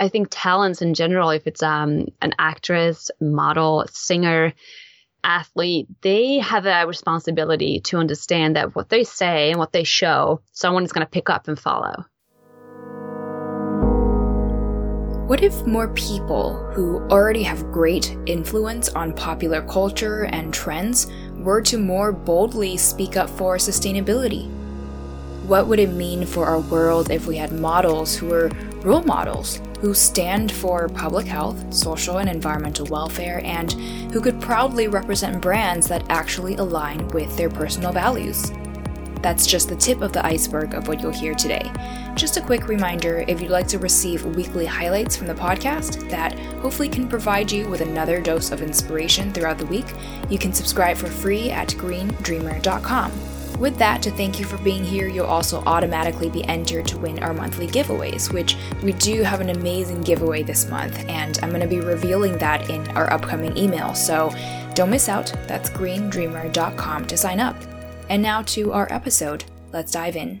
I think talents in general, if it's um, an actress, model, singer, athlete, they have a responsibility to understand that what they say and what they show, someone is going to pick up and follow. What if more people who already have great influence on popular culture and trends were to more boldly speak up for sustainability? What would it mean for our world if we had models who were role models who stand for public health, social and environmental welfare, and who could proudly represent brands that actually align with their personal values? That's just the tip of the iceberg of what you'll hear today. Just a quick reminder if you'd like to receive weekly highlights from the podcast that hopefully can provide you with another dose of inspiration throughout the week, you can subscribe for free at greendreamer.com. With that, to thank you for being here, you'll also automatically be entered to win our monthly giveaways, which we do have an amazing giveaway this month, and I'm going to be revealing that in our upcoming email. So don't miss out. That's greendreamer.com to sign up. And now to our episode. Let's dive in.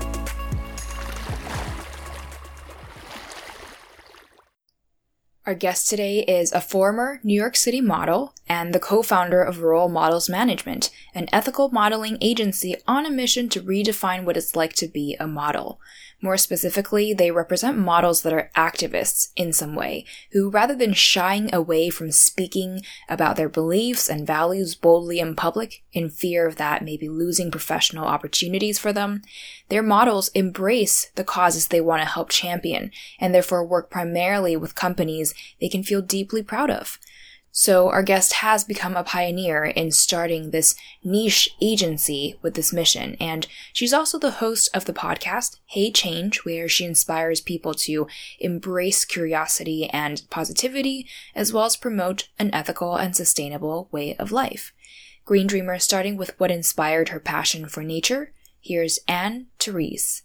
Our guest today is a former New York City model and the co-founder of Role Models Management, an ethical modeling agency on a mission to redefine what it's like to be a model. More specifically, they represent models that are activists in some way, who rather than shying away from speaking about their beliefs and values boldly in public in fear of that maybe losing professional opportunities for them, their models embrace the causes they want to help champion and therefore work primarily with companies they can feel deeply proud of. So our guest has become a pioneer in starting this niche agency with this mission. And she's also the host of the podcast, Hey Change, where she inspires people to embrace curiosity and positivity, as well as promote an ethical and sustainable way of life. Green Dreamer starting with what inspired her passion for nature. Here's Anne Therese.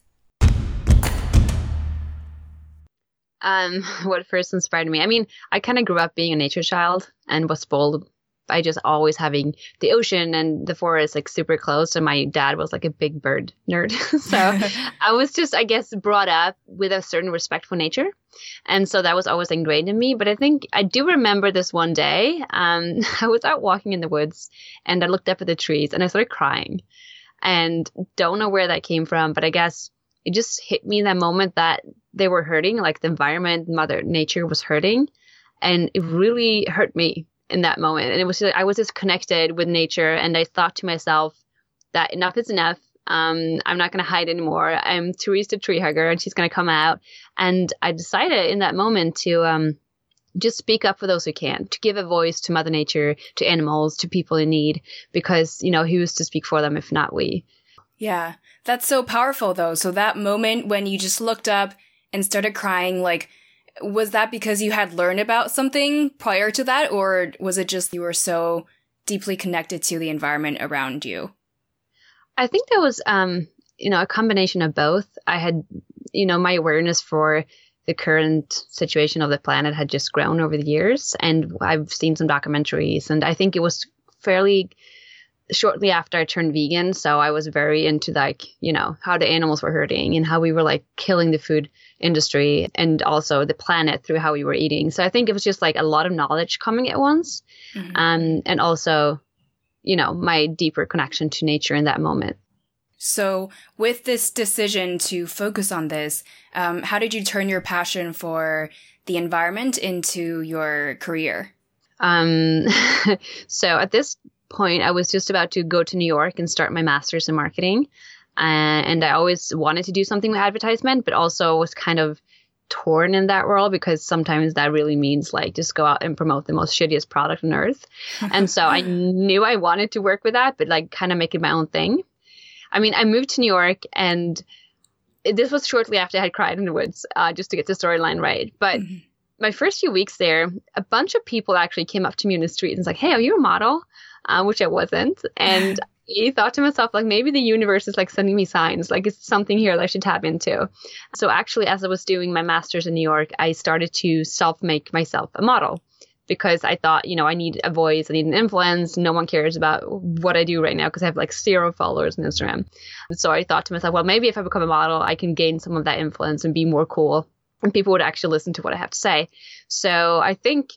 Um, what first inspired me. I mean, I kind of grew up being a nature child and was spoiled by just always having the ocean and the forest like super close. And my dad was like a big bird nerd. so I was just, I guess, brought up with a certain respect for nature. And so that was always ingrained in me. But I think I do remember this one day. Um, I was out walking in the woods and I looked up at the trees and I started crying and don't know where that came from. But I guess it just hit me in that moment that they were hurting, like the environment, Mother Nature was hurting. And it really hurt me in that moment. And it was, I was just connected with nature. And I thought to myself that enough is enough. Um, I'm not going to hide anymore. I'm Therese the tree hugger and she's going to come out. And I decided in that moment to, um, just speak up for those who can, to give a voice to Mother Nature, to animals, to people in need, because, you know, who's to speak for them if not we? Yeah. That's so powerful though. So that moment when you just looked up and started crying, like, was that because you had learned about something prior to that? Or was it just you were so deeply connected to the environment around you? I think that was, um, you know, a combination of both. I had, you know, my awareness for the current situation of the planet had just grown over the years, and I've seen some documentaries, and I think it was fairly shortly after I turned vegan, so I was very into like, you know, how the animals were hurting and how we were like killing the food industry and also the planet through how we were eating. So I think it was just like a lot of knowledge coming at once. Mm-hmm. Um, and also, you know, my deeper connection to nature in that moment. So, with this decision to focus on this, um, how did you turn your passion for the environment into your career? Um, so at this point, I was just about to go to New York and start my master's in marketing. Uh, and I always wanted to do something with advertisement, but also was kind of torn in that world because sometimes that really means like just go out and promote the most shittiest product on earth. and so I knew I wanted to work with that, but like kind of make it my own thing. I mean, I moved to New York and this was shortly after I had cried in the woods, uh, just to get the storyline right. But mm-hmm. my first few weeks there, a bunch of people actually came up to me in the street and was like, Hey, are you a model? Uh, which I wasn't. And I thought to myself, like, maybe the universe is like sending me signs, like, it's something here that I should tap into. So, actually, as I was doing my master's in New York, I started to self make myself a model because I thought, you know, I need a voice, I need an influence. No one cares about what I do right now because I have like zero followers on Instagram. So I thought to myself, well, maybe if I become a model, I can gain some of that influence and be more cool and people would actually listen to what I have to say. So I think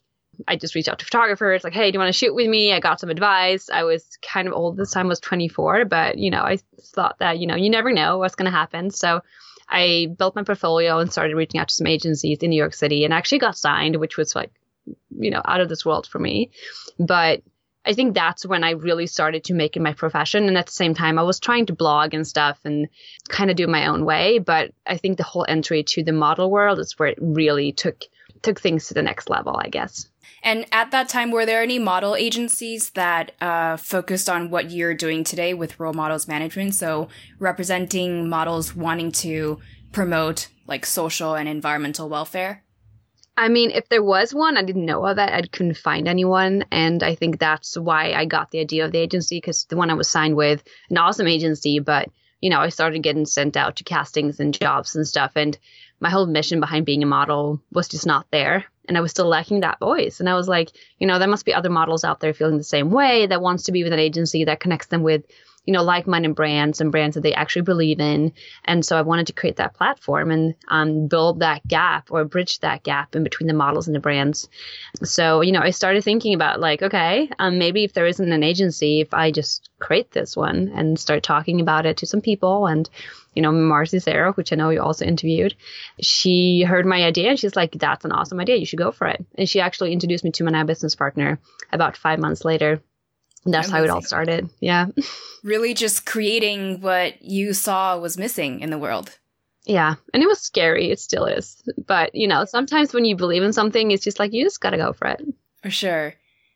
I just reached out to photographers, like, hey, do you want to shoot with me? I got some advice. I was kind of old this time, was 24, but you know, I thought that, you know, you never know what's going to happen. So I built my portfolio and started reaching out to some agencies in New York City and actually got signed, which was like, you know, out of this world for me. But I think that's when I really started to make it my profession. And at the same time, I was trying to blog and stuff and kind of do my own way. But I think the whole entry to the model world is where it really took took things to the next level, I guess. And at that time, were there any model agencies that uh, focused on what you're doing today with role models management? So representing models wanting to promote like social and environmental welfare? I mean, if there was one, I didn't know of it. I couldn't find anyone. And I think that's why I got the idea of the agency because the one I was signed with, an awesome agency, but, you know, I started getting sent out to castings and jobs and stuff. And my whole mission behind being a model was just not there and I was still lacking that voice. And I was like, you know, there must be other models out there feeling the same way that wants to be with an agency that connects them with, you know, like-minded brands and brands that they actually believe in. And so I wanted to create that platform and um, build that gap or bridge that gap in between the models and the brands. So, you know, I started thinking about like, okay, um, maybe if there isn't an agency, if I just create this one and start talking about it to some people and you know, Marci Zaroff, which I know you also interviewed, she heard my idea and she's like, that's an awesome idea. You should go for it. And she actually introduced me to my now business partner about five months later. And that's Amazing. how it all started. Yeah. Really just creating what you saw was missing in the world. Yeah. And it was scary. It still is. But, you know, sometimes when you believe in something, it's just like, you just got to go for it. For sure.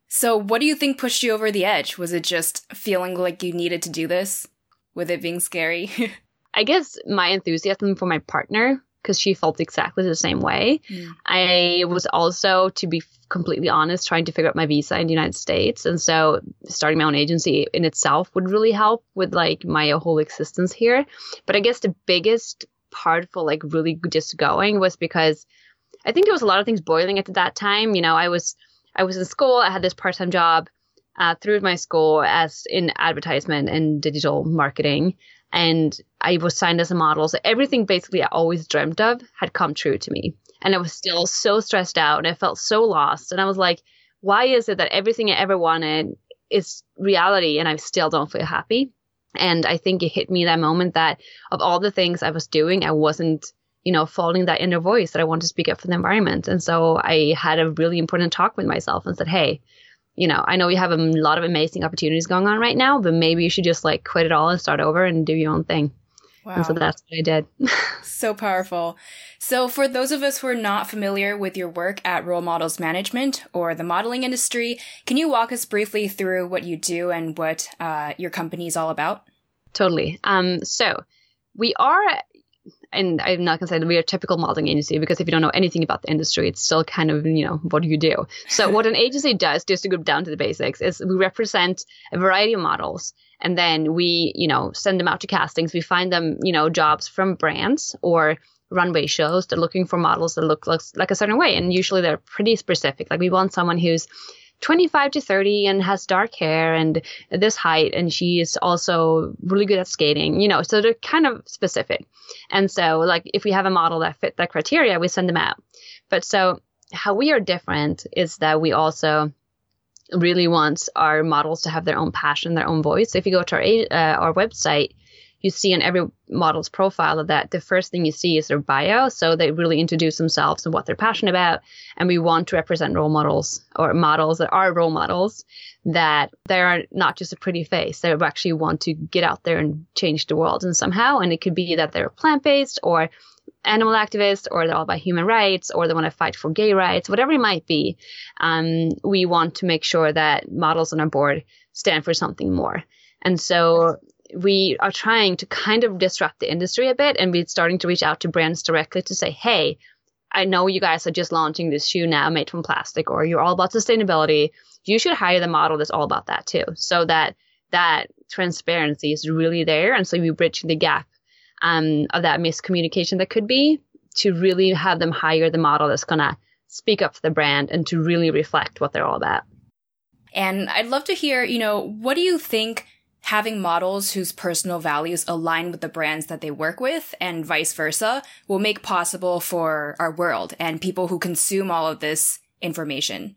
So, what do you think pushed you over the edge? Was it just feeling like you needed to do this with it being scary? I guess my enthusiasm for my partner because she felt exactly the same way. Mm. I was also, to be completely honest, trying to figure out my visa in the United States. And so starting my own agency in itself would really help with like my whole existence here. But I guess the biggest part for like really just going was because I think there was a lot of things boiling at that time. You know, I was I was in school, I had this part-time job uh, through my school as in advertisement and digital marketing and I was signed as a model. So everything basically I always dreamt of had come true to me. And I was still so stressed out and I felt so lost. And I was like, why is it that everything I ever wanted is reality and I still don't feel happy? And I think it hit me that moment that of all the things I was doing, I wasn't, you know, following that inner voice that I want to speak up for the environment. And so I had a really important talk with myself and said, hey, you know, I know you have a lot of amazing opportunities going on right now, but maybe you should just like quit it all and start over and do your own thing. Wow. And so that's what I did. so powerful. So, for those of us who are not familiar with your work at Role Models Management or the modeling industry, can you walk us briefly through what you do and what uh, your company is all about? Totally. Um, so, we are and I'm not gonna say that we are a typical modeling agency because if you don't know anything about the industry, it's still kind of you know what do you do? So what an agency does, just to go down to the basics, is we represent a variety of models, and then we you know send them out to castings. We find them you know jobs from brands or runway shows. They're looking for models that look like, like a certain way, and usually they're pretty specific. Like we want someone who's 25 to 30 and has dark hair and this height and she is also really good at skating you know so they're kind of specific. And so like if we have a model that fit that criteria we send them out. But so how we are different is that we also really want our models to have their own passion their own voice. If you go to our uh, our website you see in every model's profile of that the first thing you see is their bio. So they really introduce themselves and what they're passionate about. And we want to represent role models or models that are role models that they are not just a pretty face. They actually want to get out there and change the world. And somehow and it could be that they're plant-based or animal activists or they're all about human rights or they want to fight for gay rights whatever it might be um, we want to make sure that models on our board stand for something more. And so we are trying to kind of disrupt the industry a bit and we're starting to reach out to brands directly to say, hey, I know you guys are just launching this shoe now made from plastic or you're all about sustainability. You should hire the model that's all about that too. So that that transparency is really there. And so we bridge the gap um, of that miscommunication that could be to really have them hire the model that's going to speak up for the brand and to really reflect what they're all about. And I'd love to hear, you know, what do you think having models whose personal values align with the brands that they work with and vice versa will make possible for our world and people who consume all of this information?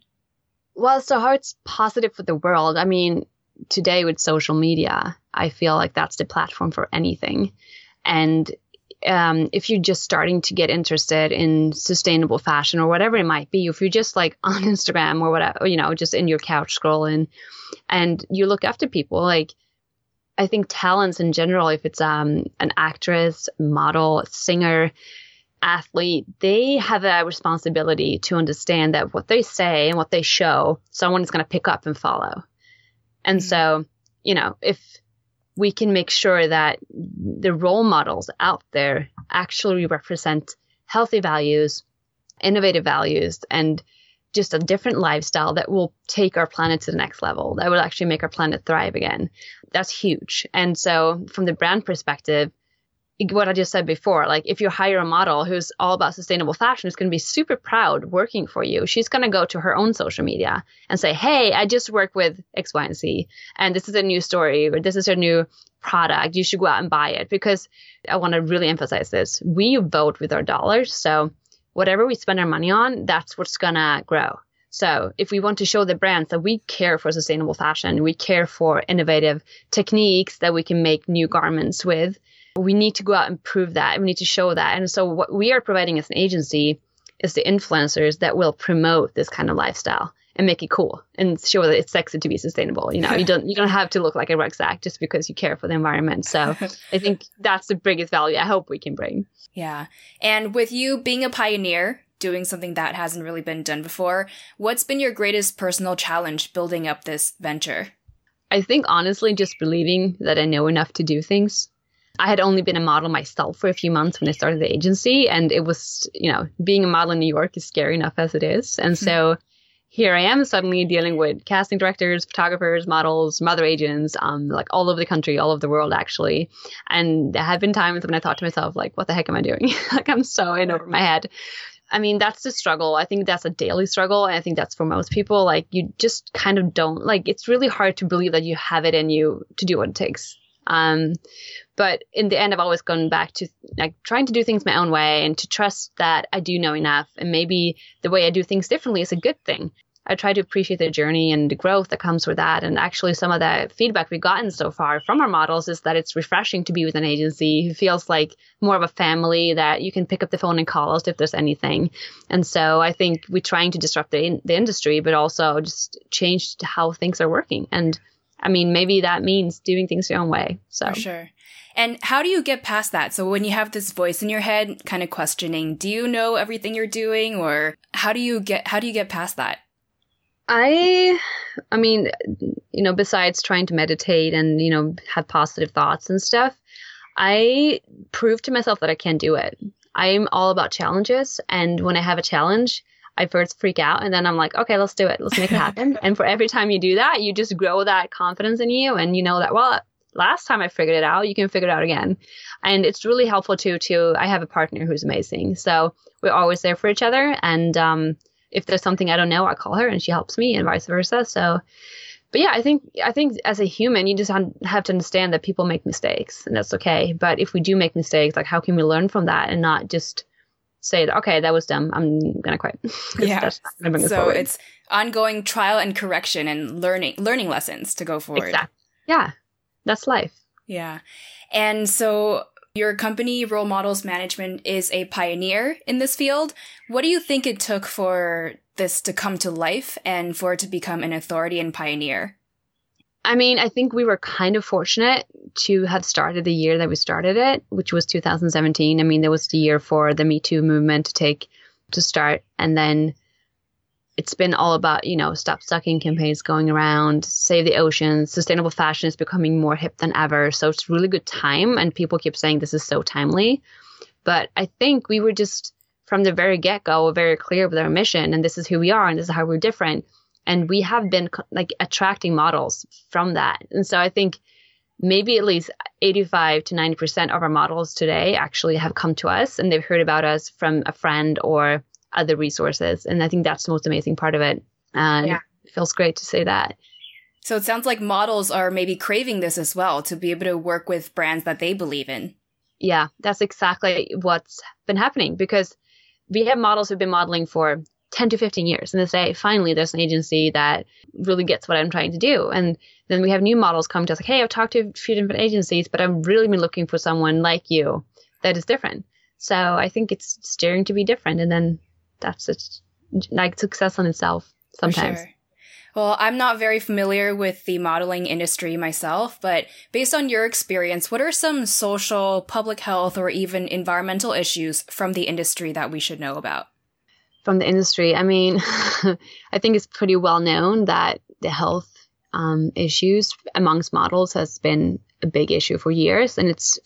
Well, so how it's positive for the world. I mean, today with social media, I feel like that's the platform for anything. And um, if you're just starting to get interested in sustainable fashion or whatever it might be, if you're just like on Instagram or whatever, you know, just in your couch scrolling and you look after people, like I think talents in general, if it's um, an actress, model, singer, athlete, they have a responsibility to understand that what they say and what they show, someone is going to pick up and follow. And mm-hmm. so, you know, if we can make sure that the role models out there actually represent healthy values, innovative values, and just a different lifestyle that will take our planet to the next level, that will actually make our planet thrive again. That's huge. And so, from the brand perspective, what I just said before, like if you hire a model who's all about sustainable fashion, is going to be super proud working for you. She's going to go to her own social media and say, Hey, I just work with X, Y, and Z, and this is a new story, or this is a new product. You should go out and buy it because I want to really emphasize this. We vote with our dollars. So whatever we spend our money on, that's what's gonna grow. So if we want to show the brands that we care for sustainable fashion, we care for innovative techniques that we can make new garments with, we need to go out and prove that. We need to show that. And so what we are providing as an agency is the influencers that will promote this kind of lifestyle and make it cool and show that it's sexy to be sustainable. You know, you don't you don't have to look like a rucksack just because you care for the environment. So I think that's the biggest value I hope we can bring. Yeah. And with you being a pioneer, doing something that hasn't really been done before, what's been your greatest personal challenge building up this venture? I think honestly just believing that I know enough to do things. I had only been a model myself for a few months when I started the agency, and it was, you know, being a model in New York is scary enough as it is. And so here I am suddenly dealing with casting directors, photographers, models, mother agents, um, like all over the country, all over the world actually. And there have been times when I thought to myself, like, what the heck am I doing? like I'm so in over my head. I mean, that's the struggle. I think that's a daily struggle. And I think that's for most people. Like, you just kind of don't, like, it's really hard to believe that you have it in you to do what it takes. Um, but in the end, I've always gone back to like trying to do things my own way and to trust that I do know enough. And maybe the way I do things differently is a good thing. I try to appreciate the journey and the growth that comes with that. And actually, some of the feedback we've gotten so far from our models is that it's refreshing to be with an agency who feels like more of a family that you can pick up the phone and call us if there's anything. And so I think we're trying to disrupt the, the industry, but also just change how things are working. And I mean, maybe that means doing things your own way. So For sure. And how do you get past that? So when you have this voice in your head kind of questioning, do you know everything you're doing or how do you get how do you get past that? I I mean, you know, besides trying to meditate and, you know, have positive thoughts and stuff, I proved to myself that I can do it. I'm all about challenges. And when I have a challenge, I first freak out and then I'm like, okay, let's do it. Let's make it happen. and for every time you do that, you just grow that confidence in you and you know that, well, last time I figured it out, you can figure it out again. And it's really helpful too, to, I have a partner who's amazing. So we're always there for each other. And, um, if there's something I don't know, I call her and she helps me and vice versa. So, but yeah, I think, I think as a human, you just have to understand that people make mistakes and that's okay. But if we do make mistakes, like how can we learn from that and not just, say okay that was dumb. I'm gonna quit. Yeah. so it's ongoing trial and correction and learning learning lessons to go forward. Exactly. yeah. That's life. Yeah. And so your company role models management is a pioneer in this field. What do you think it took for this to come to life and for it to become an authority and pioneer? I mean, I think we were kind of fortunate to have started the year that we started it, which was 2017. I mean, there was the year for the Me Too movement to take to start, and then it's been all about you know stop sucking campaigns going around, save the oceans, sustainable fashion is becoming more hip than ever. So it's really good time, and people keep saying this is so timely. But I think we were just from the very get go very clear with our mission, and this is who we are, and this is how we're different and we have been like attracting models from that and so i think maybe at least 85 to 90% of our models today actually have come to us and they've heard about us from a friend or other resources and i think that's the most amazing part of it. And yeah. it feels great to say that. So it sounds like models are maybe craving this as well to be able to work with brands that they believe in. Yeah that's exactly what's been happening because we have models who've been modeling for 10 to 15 years and they say finally there's an agency that really gets what i'm trying to do. And then we have new models come to us like hey i've talked to a few different agencies but i've really been looking for someone like you that is different. So i think it's steering to be different and then that's it like success in itself sometimes sure. Well, I'm not very familiar with the modeling industry myself, but based on your experience, what are some social, public health, or even environmental issues from the industry that we should know about? from the industry. I mean, I think it's pretty well known that the health um, issues amongst models has been a big issue for years, and it's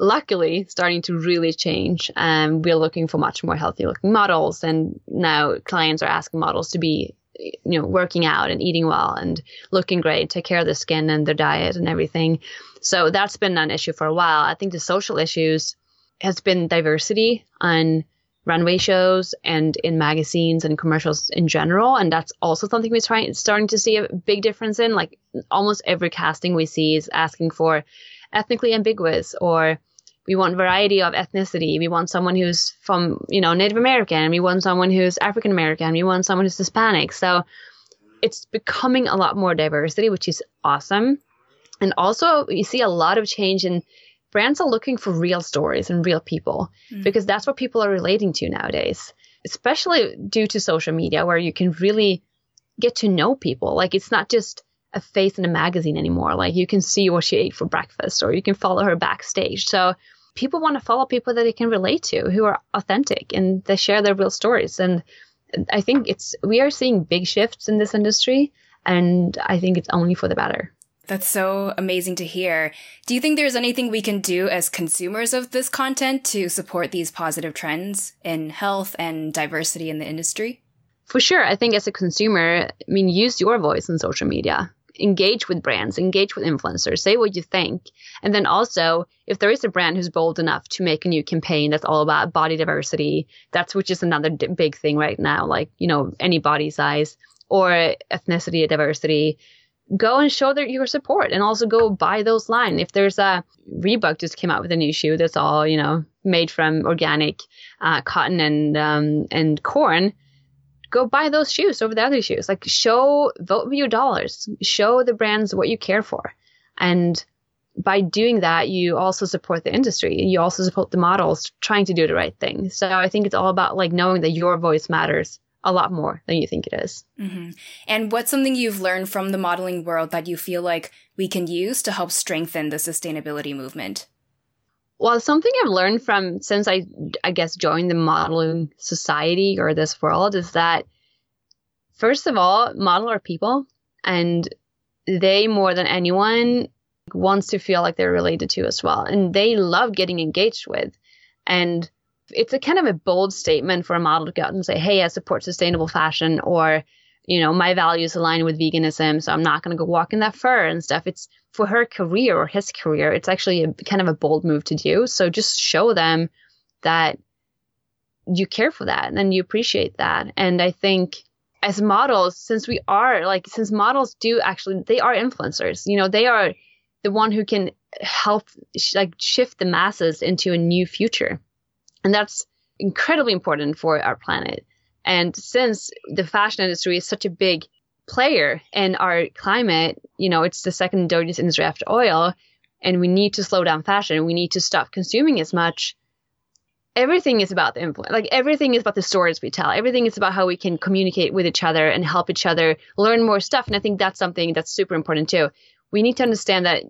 luckily starting to really change. Um, we're looking for much more healthy looking models, and now clients are asking models to be, you know, working out and eating well and looking great, take care of their skin and their diet and everything. So that's been an issue for a while. I think the social issues has been diversity on runway shows and in magazines and commercials in general. And that's also something we're trying starting to see a big difference in. Like almost every casting we see is asking for ethnically ambiguous or we want variety of ethnicity. We want someone who's from, you know, Native American. We want someone who's African American. We want someone who's Hispanic. So it's becoming a lot more diversity, which is awesome. And also, you see a lot of change in brands are looking for real stories and real people mm. because that's what people are relating to nowadays, especially due to social media where you can really get to know people. Like it's not just a face in a magazine anymore. Like you can see what she ate for breakfast or you can follow her backstage. So people want to follow people that they can relate to who are authentic and they share their real stories. And I think it's, we are seeing big shifts in this industry and I think it's only for the better. That's so amazing to hear. Do you think there's anything we can do as consumers of this content to support these positive trends in health and diversity in the industry? For sure. I think as a consumer, I mean, use your voice on social media. Engage with brands, engage with influencers, say what you think. And then also, if there is a brand who's bold enough to make a new campaign that's all about body diversity, that's which is another d- big thing right now, like, you know, any body size or ethnicity diversity, go and show their, your support and also go buy those line. If there's a Reebok just came out with a new shoe that's all, you know, made from organic uh, cotton and, um, and corn, go buy those shoes over the other shoes. Like show, vote with your dollars, show the brands what you care for. And by doing that, you also support the industry. You also support the models trying to do the right thing. So I think it's all about like knowing that your voice matters a lot more than you think it is. Mm-hmm. And what's something you've learned from the modeling world that you feel like we can use to help strengthen the sustainability movement? Well, something I've learned from since I, I guess, joined the modeling society or this world is that, first of all, model are people, and they more than anyone wants to feel like they're related to as well. And they love getting engaged with. And it's a kind of a bold statement for a model to go out and say, hey, I support sustainable fashion or, you know, my values align with veganism, so I'm not going to go walk in that fur and stuff. It's for her career or his career, it's actually a kind of a bold move to do. So just show them that you care for that and you appreciate that. And I think as models, since we are like, since models do actually, they are influencers, you know, they are the one who can help like shift the masses into a new future. And that's incredibly important for our planet. And since the fashion industry is such a big player in our climate, you know, it's the second dirtiest industry after oil, and we need to slow down fashion. We need to stop consuming as much. Everything is about the influence. Like everything is about the stories we tell. Everything is about how we can communicate with each other and help each other learn more stuff. And I think that's something that's super important too. We need to understand that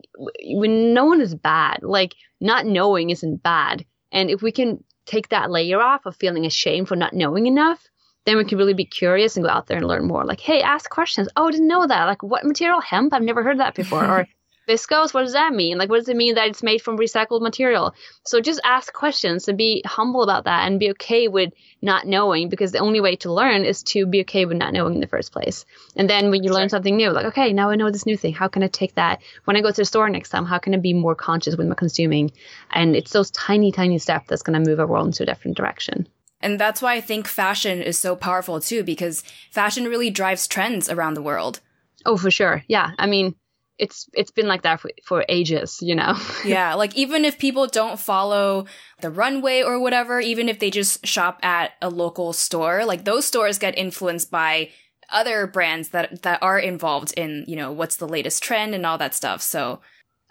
when no one is bad, like not knowing isn't bad. And if we can take that layer off of feeling ashamed for not knowing enough, then we can really be curious and go out there and learn more. Like, hey, ask questions. Oh, I didn't know that. Like, what material? Hemp? I've never heard that before. or viscose? What does that mean? Like, what does it mean that it's made from recycled material? So just ask questions and be humble about that and be okay with not knowing because the only way to learn is to be okay with not knowing in the first place. And then when you learn something new, like, okay, now I know this new thing. How can I take that when I go to the store next time? How can I be more conscious with my consuming? And it's those tiny, tiny steps that's going to move our world into a different direction. And that's why I think fashion is so powerful too, because fashion really drives trends around the world. Oh, for sure. Yeah. I mean, it's it's been like that for, for ages, you know. yeah, like even if people don't follow the runway or whatever, even if they just shop at a local store, like those stores get influenced by other brands that that are involved in, you know, what's the latest trend and all that stuff. So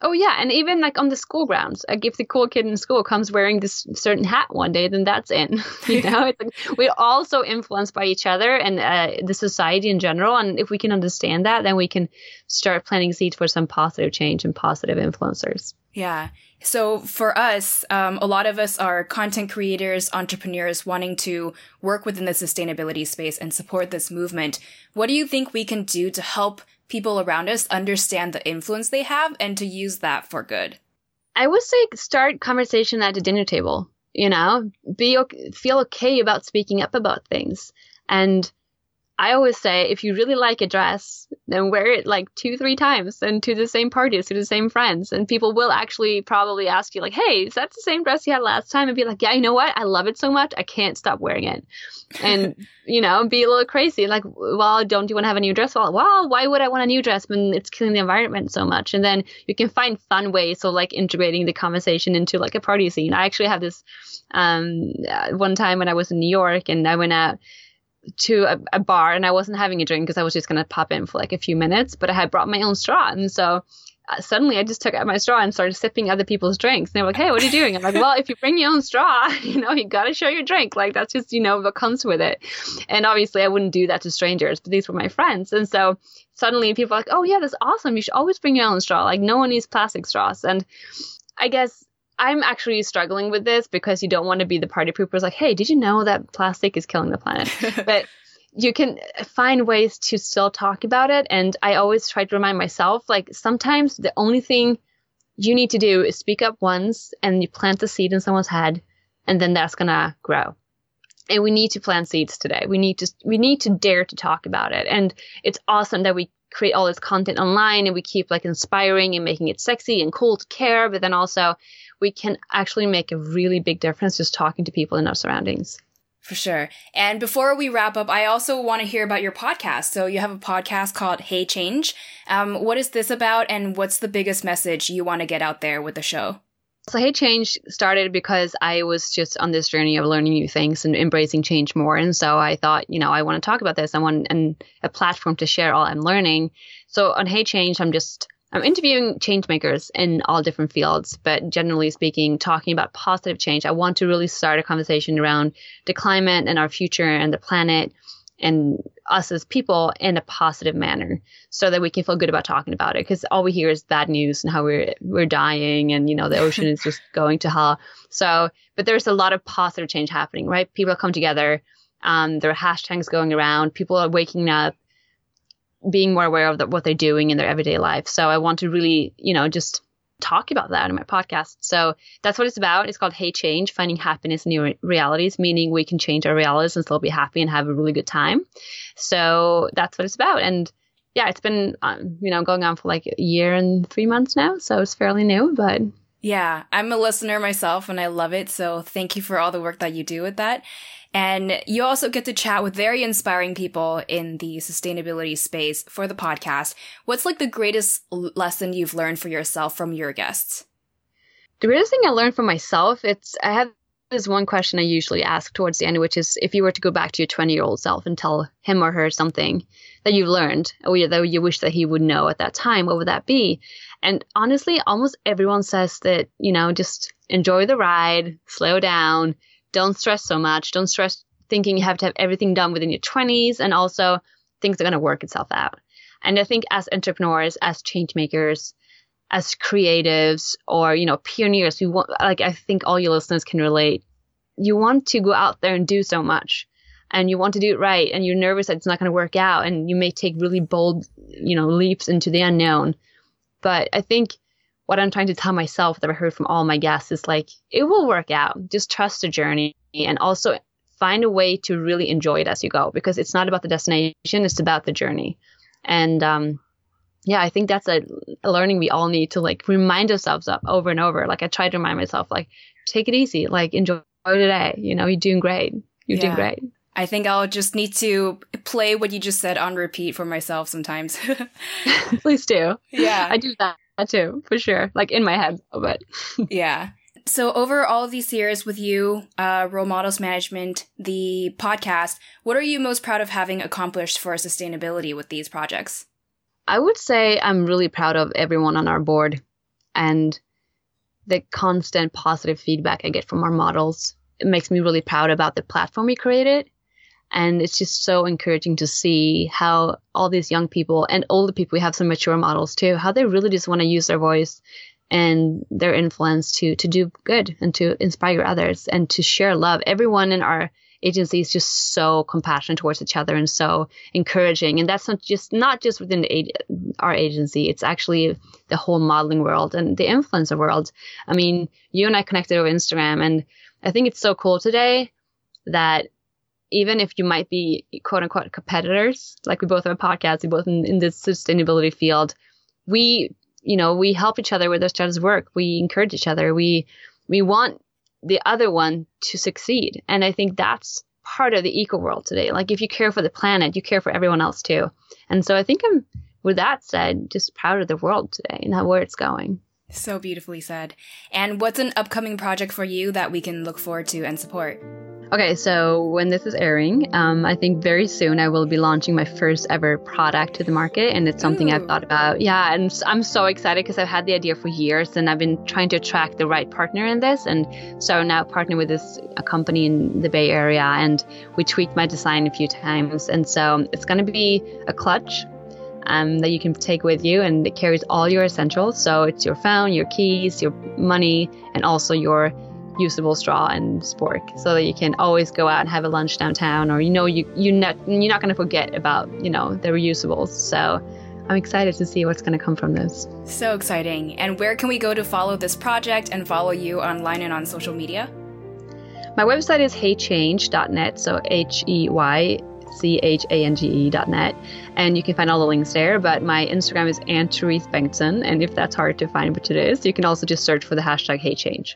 Oh yeah, and even like on the school grounds, like if the cool kid in school comes wearing this certain hat one day, then that's in. You know, it's like we're all so influenced by each other and uh, the society in general. And if we can understand that, then we can start planting seeds for some positive change and positive influencers. Yeah. So for us, um, a lot of us are content creators, entrepreneurs wanting to work within the sustainability space and support this movement. What do you think we can do to help people around us understand the influence they have and to use that for good? I would say start conversation at the dinner table. You know, be feel okay about speaking up about things, and I always say if you really like a dress, then wear it like two, three times and to the same parties, to the same friends. And people will actually probably ask you, like, hey, is that the same dress you had last time? And be like, yeah, you know what? I love it so much. I can't stop wearing it. And, you know, be a little crazy. Like, well, don't you want to have a new dress? Well, well, why would I want a new dress when it's killing the environment so much? And then you can find fun ways of like integrating the conversation into like a party scene. I actually have this um, uh, one time when I was in New York and I went out to a, a, bar and I wasn't having a drink because I was just going to pop in for like a few minutes, but I had brought my own straw. And so uh, suddenly I just took out my straw and started sipping other people's drinks. And they were like, hey, what are you doing? I'm like, well, if you bring your own straw, you know, you got to share your drink. Like that's just, you know, what comes with it. And obviously I wouldn't do that to strangers, but these were my friends. And so suddenly people are like, oh, yeah, that's awesome. You should always bring your own straw. Like no one needs plastic straws. And I guess I'm actually struggling with this because you don't want to be the party poopers like, hey, did you know that plastic is killing the planet? but you can find ways to still talk about it. And I always try to remind myself, like, sometimes the only thing you need to do is speak up once and you plant the seed in someone's head, and then that's going to grow. And we need to plant seeds today. We need to, we need to dare to talk about it. And it's awesome that we create all this content online and we keep like inspiring and making it sexy and cool to care, but then also we can actually make a really big difference just talking to people in our surroundings. For sure. And before we wrap up, I also want to hear about your podcast. So you have a podcast called Hey Change. Um, what is this about, and what's the biggest message you want to get out there with the show? So Hey Change started because I was just on this journey of learning new things and embracing change more. And so I thought, you know, I want to talk about this. I want and a platform to share all I'm learning. So on Hey Change, I'm just I'm interviewing change makers in all different fields, but generally speaking, talking about positive change. I want to really start a conversation around the climate and our future and the planet and us as people in a positive manner so that we can feel good about talking about it because all we hear is bad news and how we're we're dying and you know the ocean is just going to hell so but there's a lot of positive change happening right people come together um, there are hashtags going around people are waking up being more aware of the, what they're doing in their everyday life. So I want to really, you know, just talk about that in my podcast. So that's what it's about. It's called Hey Change, finding happiness in your realities, meaning we can change our realities and still be happy and have a really good time. So that's what it's about. And yeah, it's been, um, you know, going on for like a year and three months now. So it's fairly new, but yeah, I'm a listener myself and I love it. So thank you for all the work that you do with that. And you also get to chat with very inspiring people in the sustainability space for the podcast. What's like the greatest lesson you've learned for yourself from your guests? The greatest thing I learned for myself, it's I have this one question I usually ask towards the end, which is if you were to go back to your 20 year old self and tell him or her something that you've learned or that you wish that he would know at that time, what would that be? And honestly, almost everyone says that, you know, just enjoy the ride, slow down, don't stress so much, don't stress thinking you have to have everything done within your 20s, and also things are going to work itself out. And I think as entrepreneurs, as change makers, as creatives, or, you know, pioneers, we want, like, I think all your listeners can relate. You want to go out there and do so much and you want to do it right and you're nervous that it's not going to work out and you may take really bold you know leaps into the unknown but I think what I'm trying to tell myself that I heard from all my guests is like, it will work out. Just trust the journey and also find a way to really enjoy it as you go because it's not about the destination, it's about the journey. And, um, yeah, I think that's a, a learning we all need to like remind ourselves of over and over. Like I try to remind myself, like, take it easy, like enjoy today. You know, you're doing great. You're yeah. doing great. I think I'll just need to play what you just said on repeat for myself sometimes. Please do. Yeah. I do that too, for sure. Like in my head, but yeah. So over all of these years with you, uh, role models management, the podcast, what are you most proud of having accomplished for sustainability with these projects? I would say I'm really proud of everyone on our board and the constant positive feedback I get from our models. It makes me really proud about the platform we created and it's just so encouraging to see how all these young people and older people, we have some mature models too, how they really just want to use their voice and their influence to to do good and to inspire others and to share love. Everyone in our agency is just so compassionate towards each other and so encouraging. And that's not just not just within the, our agency; it's actually the whole modeling world and the influencer world. I mean, you and I connected over Instagram, and I think it's so cool today that even if you might be quote unquote competitors, like we both have a podcast, we both in, in this sustainability field, we, you know, we help each other with each other's work. We encourage each other. We, we want the other one to succeed. And I think that's part of the eco world today. Like if you care for the planet, you care for everyone else too. And so I think I'm, with that said, just proud of the world today and how, where it's going. So beautifully said. And what's an upcoming project for you that we can look forward to and support? Okay, so when this is airing, um, I think very soon I will be launching my first ever product to the market, and it's something Ooh. I've thought about. Yeah, and I'm so excited because I've had the idea for years, and I've been trying to attract the right partner in this, and so now partner with this a company in the Bay Area, and we tweaked my design a few times, and so it's going to be a clutch um, that you can take with you, and it carries all your essentials. So it's your phone, your keys, your money, and also your usable straw and spork so that you can always go out and have a lunch downtown or you know you you not you're not going to forget about you know the reusables. So i'm excited to see what's going to come from this. So exciting. And where can we go to follow this project and follow you online and on social media? My website is heychange.net so h-e-y C-H-A-N-G-E.net. And you can find all the links there. But my Instagram is Anne-Therese Bengtsson. And if that's hard to find, which it is, you can also just search for the hashtag HeyChange.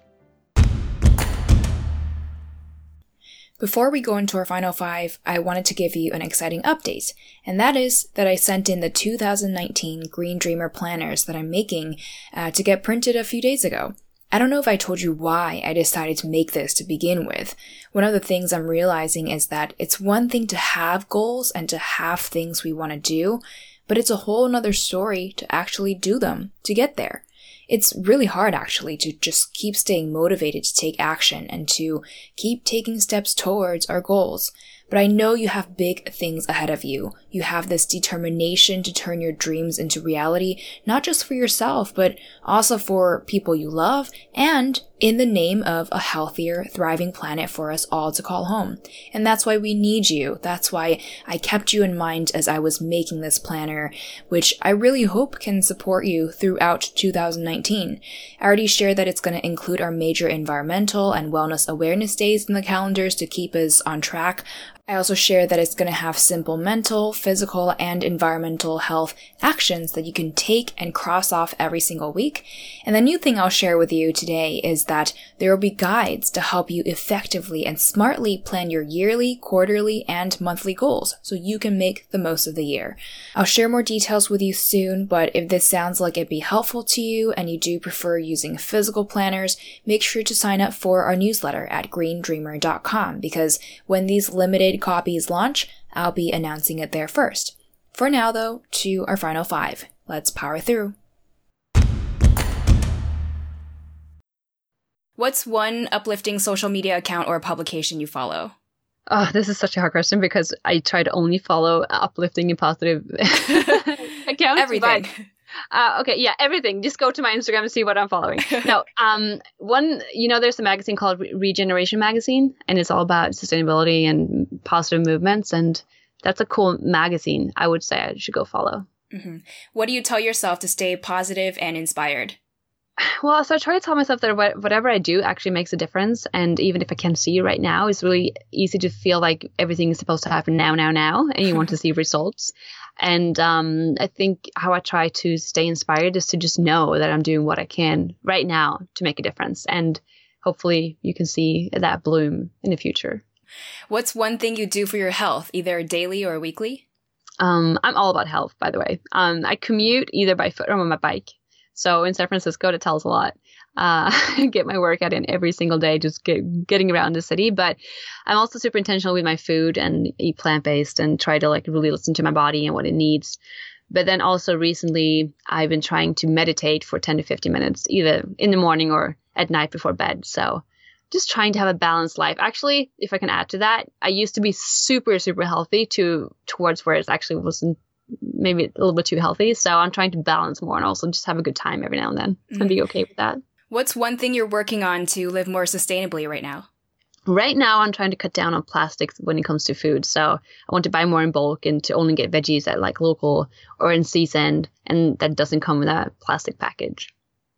Before we go into our final five, I wanted to give you an exciting update, and that is that I sent in the 2019 Green Dreamer planners that I'm making uh, to get printed a few days ago. I don't know if I told you why I decided to make this to begin with. One of the things I'm realizing is that it's one thing to have goals and to have things we want to do, but it's a whole nother story to actually do them, to get there. It's really hard actually to just keep staying motivated to take action and to keep taking steps towards our goals. But I know you have big things ahead of you. You have this determination to turn your dreams into reality, not just for yourself, but also for people you love and in the name of a healthier, thriving planet for us all to call home. And that's why we need you. That's why I kept you in mind as I was making this planner, which I really hope can support you throughout 2019. I already shared that it's going to include our major environmental and wellness awareness days in the calendars to keep us on track I also share that it's going to have simple mental, physical, and environmental health actions that you can take and cross off every single week. And the new thing I'll share with you today is that there will be guides to help you effectively and smartly plan your yearly, quarterly, and monthly goals so you can make the most of the year. I'll share more details with you soon, but if this sounds like it'd be helpful to you and you do prefer using physical planners, make sure to sign up for our newsletter at greendreamer.com because when these limited copies launch, I'll be announcing it there first. For now, though, to our final five. Let's power through. What's one uplifting social media account or publication you follow? Oh, this is such a hard question because I try to only follow uplifting and positive accounts. Everything. Uh, okay, yeah, everything. Just go to my Instagram and see what I'm following. no, um, one, you know, there's a magazine called Re- Regeneration Magazine, and it's all about sustainability and positive movements, and that's a cool magazine. I would say I should go follow. Mm-hmm. What do you tell yourself to stay positive and inspired? Well, so I try to tell myself that whatever I do actually makes a difference. And even if I can't see right now, it's really easy to feel like everything is supposed to happen now, now, now, and you want to see results. And um, I think how I try to stay inspired is to just know that I'm doing what I can right now to make a difference. And hopefully you can see that bloom in the future. What's one thing you do for your health, either daily or weekly? Um, I'm all about health, by the way. Um, I commute either by foot or on my bike. So in San Francisco, that tells a lot. Uh, get my workout in every single day, just get, getting around the city. But I'm also super intentional with my food and eat plant based and try to like really listen to my body and what it needs. But then also recently, I've been trying to meditate for 10 to 15 minutes, either in the morning or at night before bed. So just trying to have a balanced life. Actually, if I can add to that, I used to be super, super healthy to towards where it actually wasn't maybe a little bit too healthy. So I'm trying to balance more and also just have a good time every now and then mm-hmm. and be okay with that. What's one thing you're working on to live more sustainably right now? Right now, I'm trying to cut down on plastics when it comes to food. So I want to buy more in bulk and to only get veggies at like local or in season, and that doesn't come with a plastic package.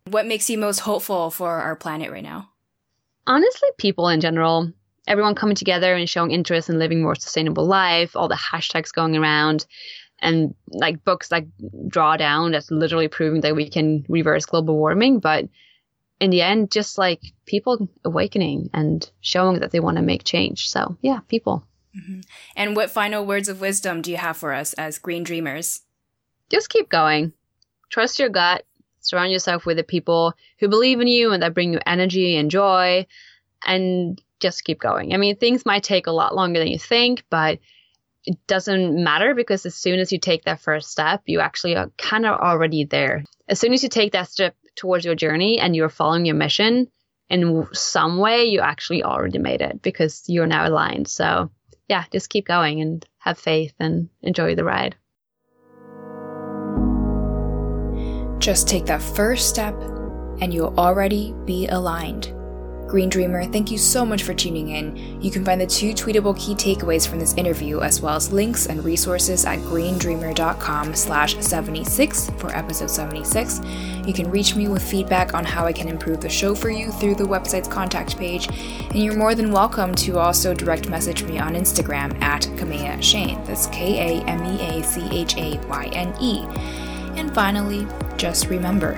What makes you most hopeful for our planet right now? Honestly, people in general. Everyone coming together and showing interest in living more sustainable life, all the hashtags going around and like books like Drawdown that's literally proving that we can reverse global warming. But in the end, just like people awakening and showing that they want to make change. So yeah, people. Mm-hmm. And what final words of wisdom do you have for us as green dreamers? Just keep going. Trust your gut. Surround yourself with the people who believe in you and that bring you energy and joy. And just keep going. I mean, things might take a lot longer than you think, but it doesn't matter because as soon as you take that first step, you actually are kind of already there. As soon as you take that step towards your journey and you're following your mission in some way, you actually already made it because you're now aligned. So, yeah, just keep going and have faith and enjoy the ride. Just take that first step and you'll already be aligned. Green Dreamer, thank you so much for tuning in. You can find the two tweetable key takeaways from this interview, as well as links and resources at greendreamer.com slash 76 for episode 76. You can reach me with feedback on how I can improve the show for you through the website's contact page, and you're more than welcome to also direct message me on Instagram at Kamea Chayne. That's K A M E A C H A Y N E. And finally, just remember,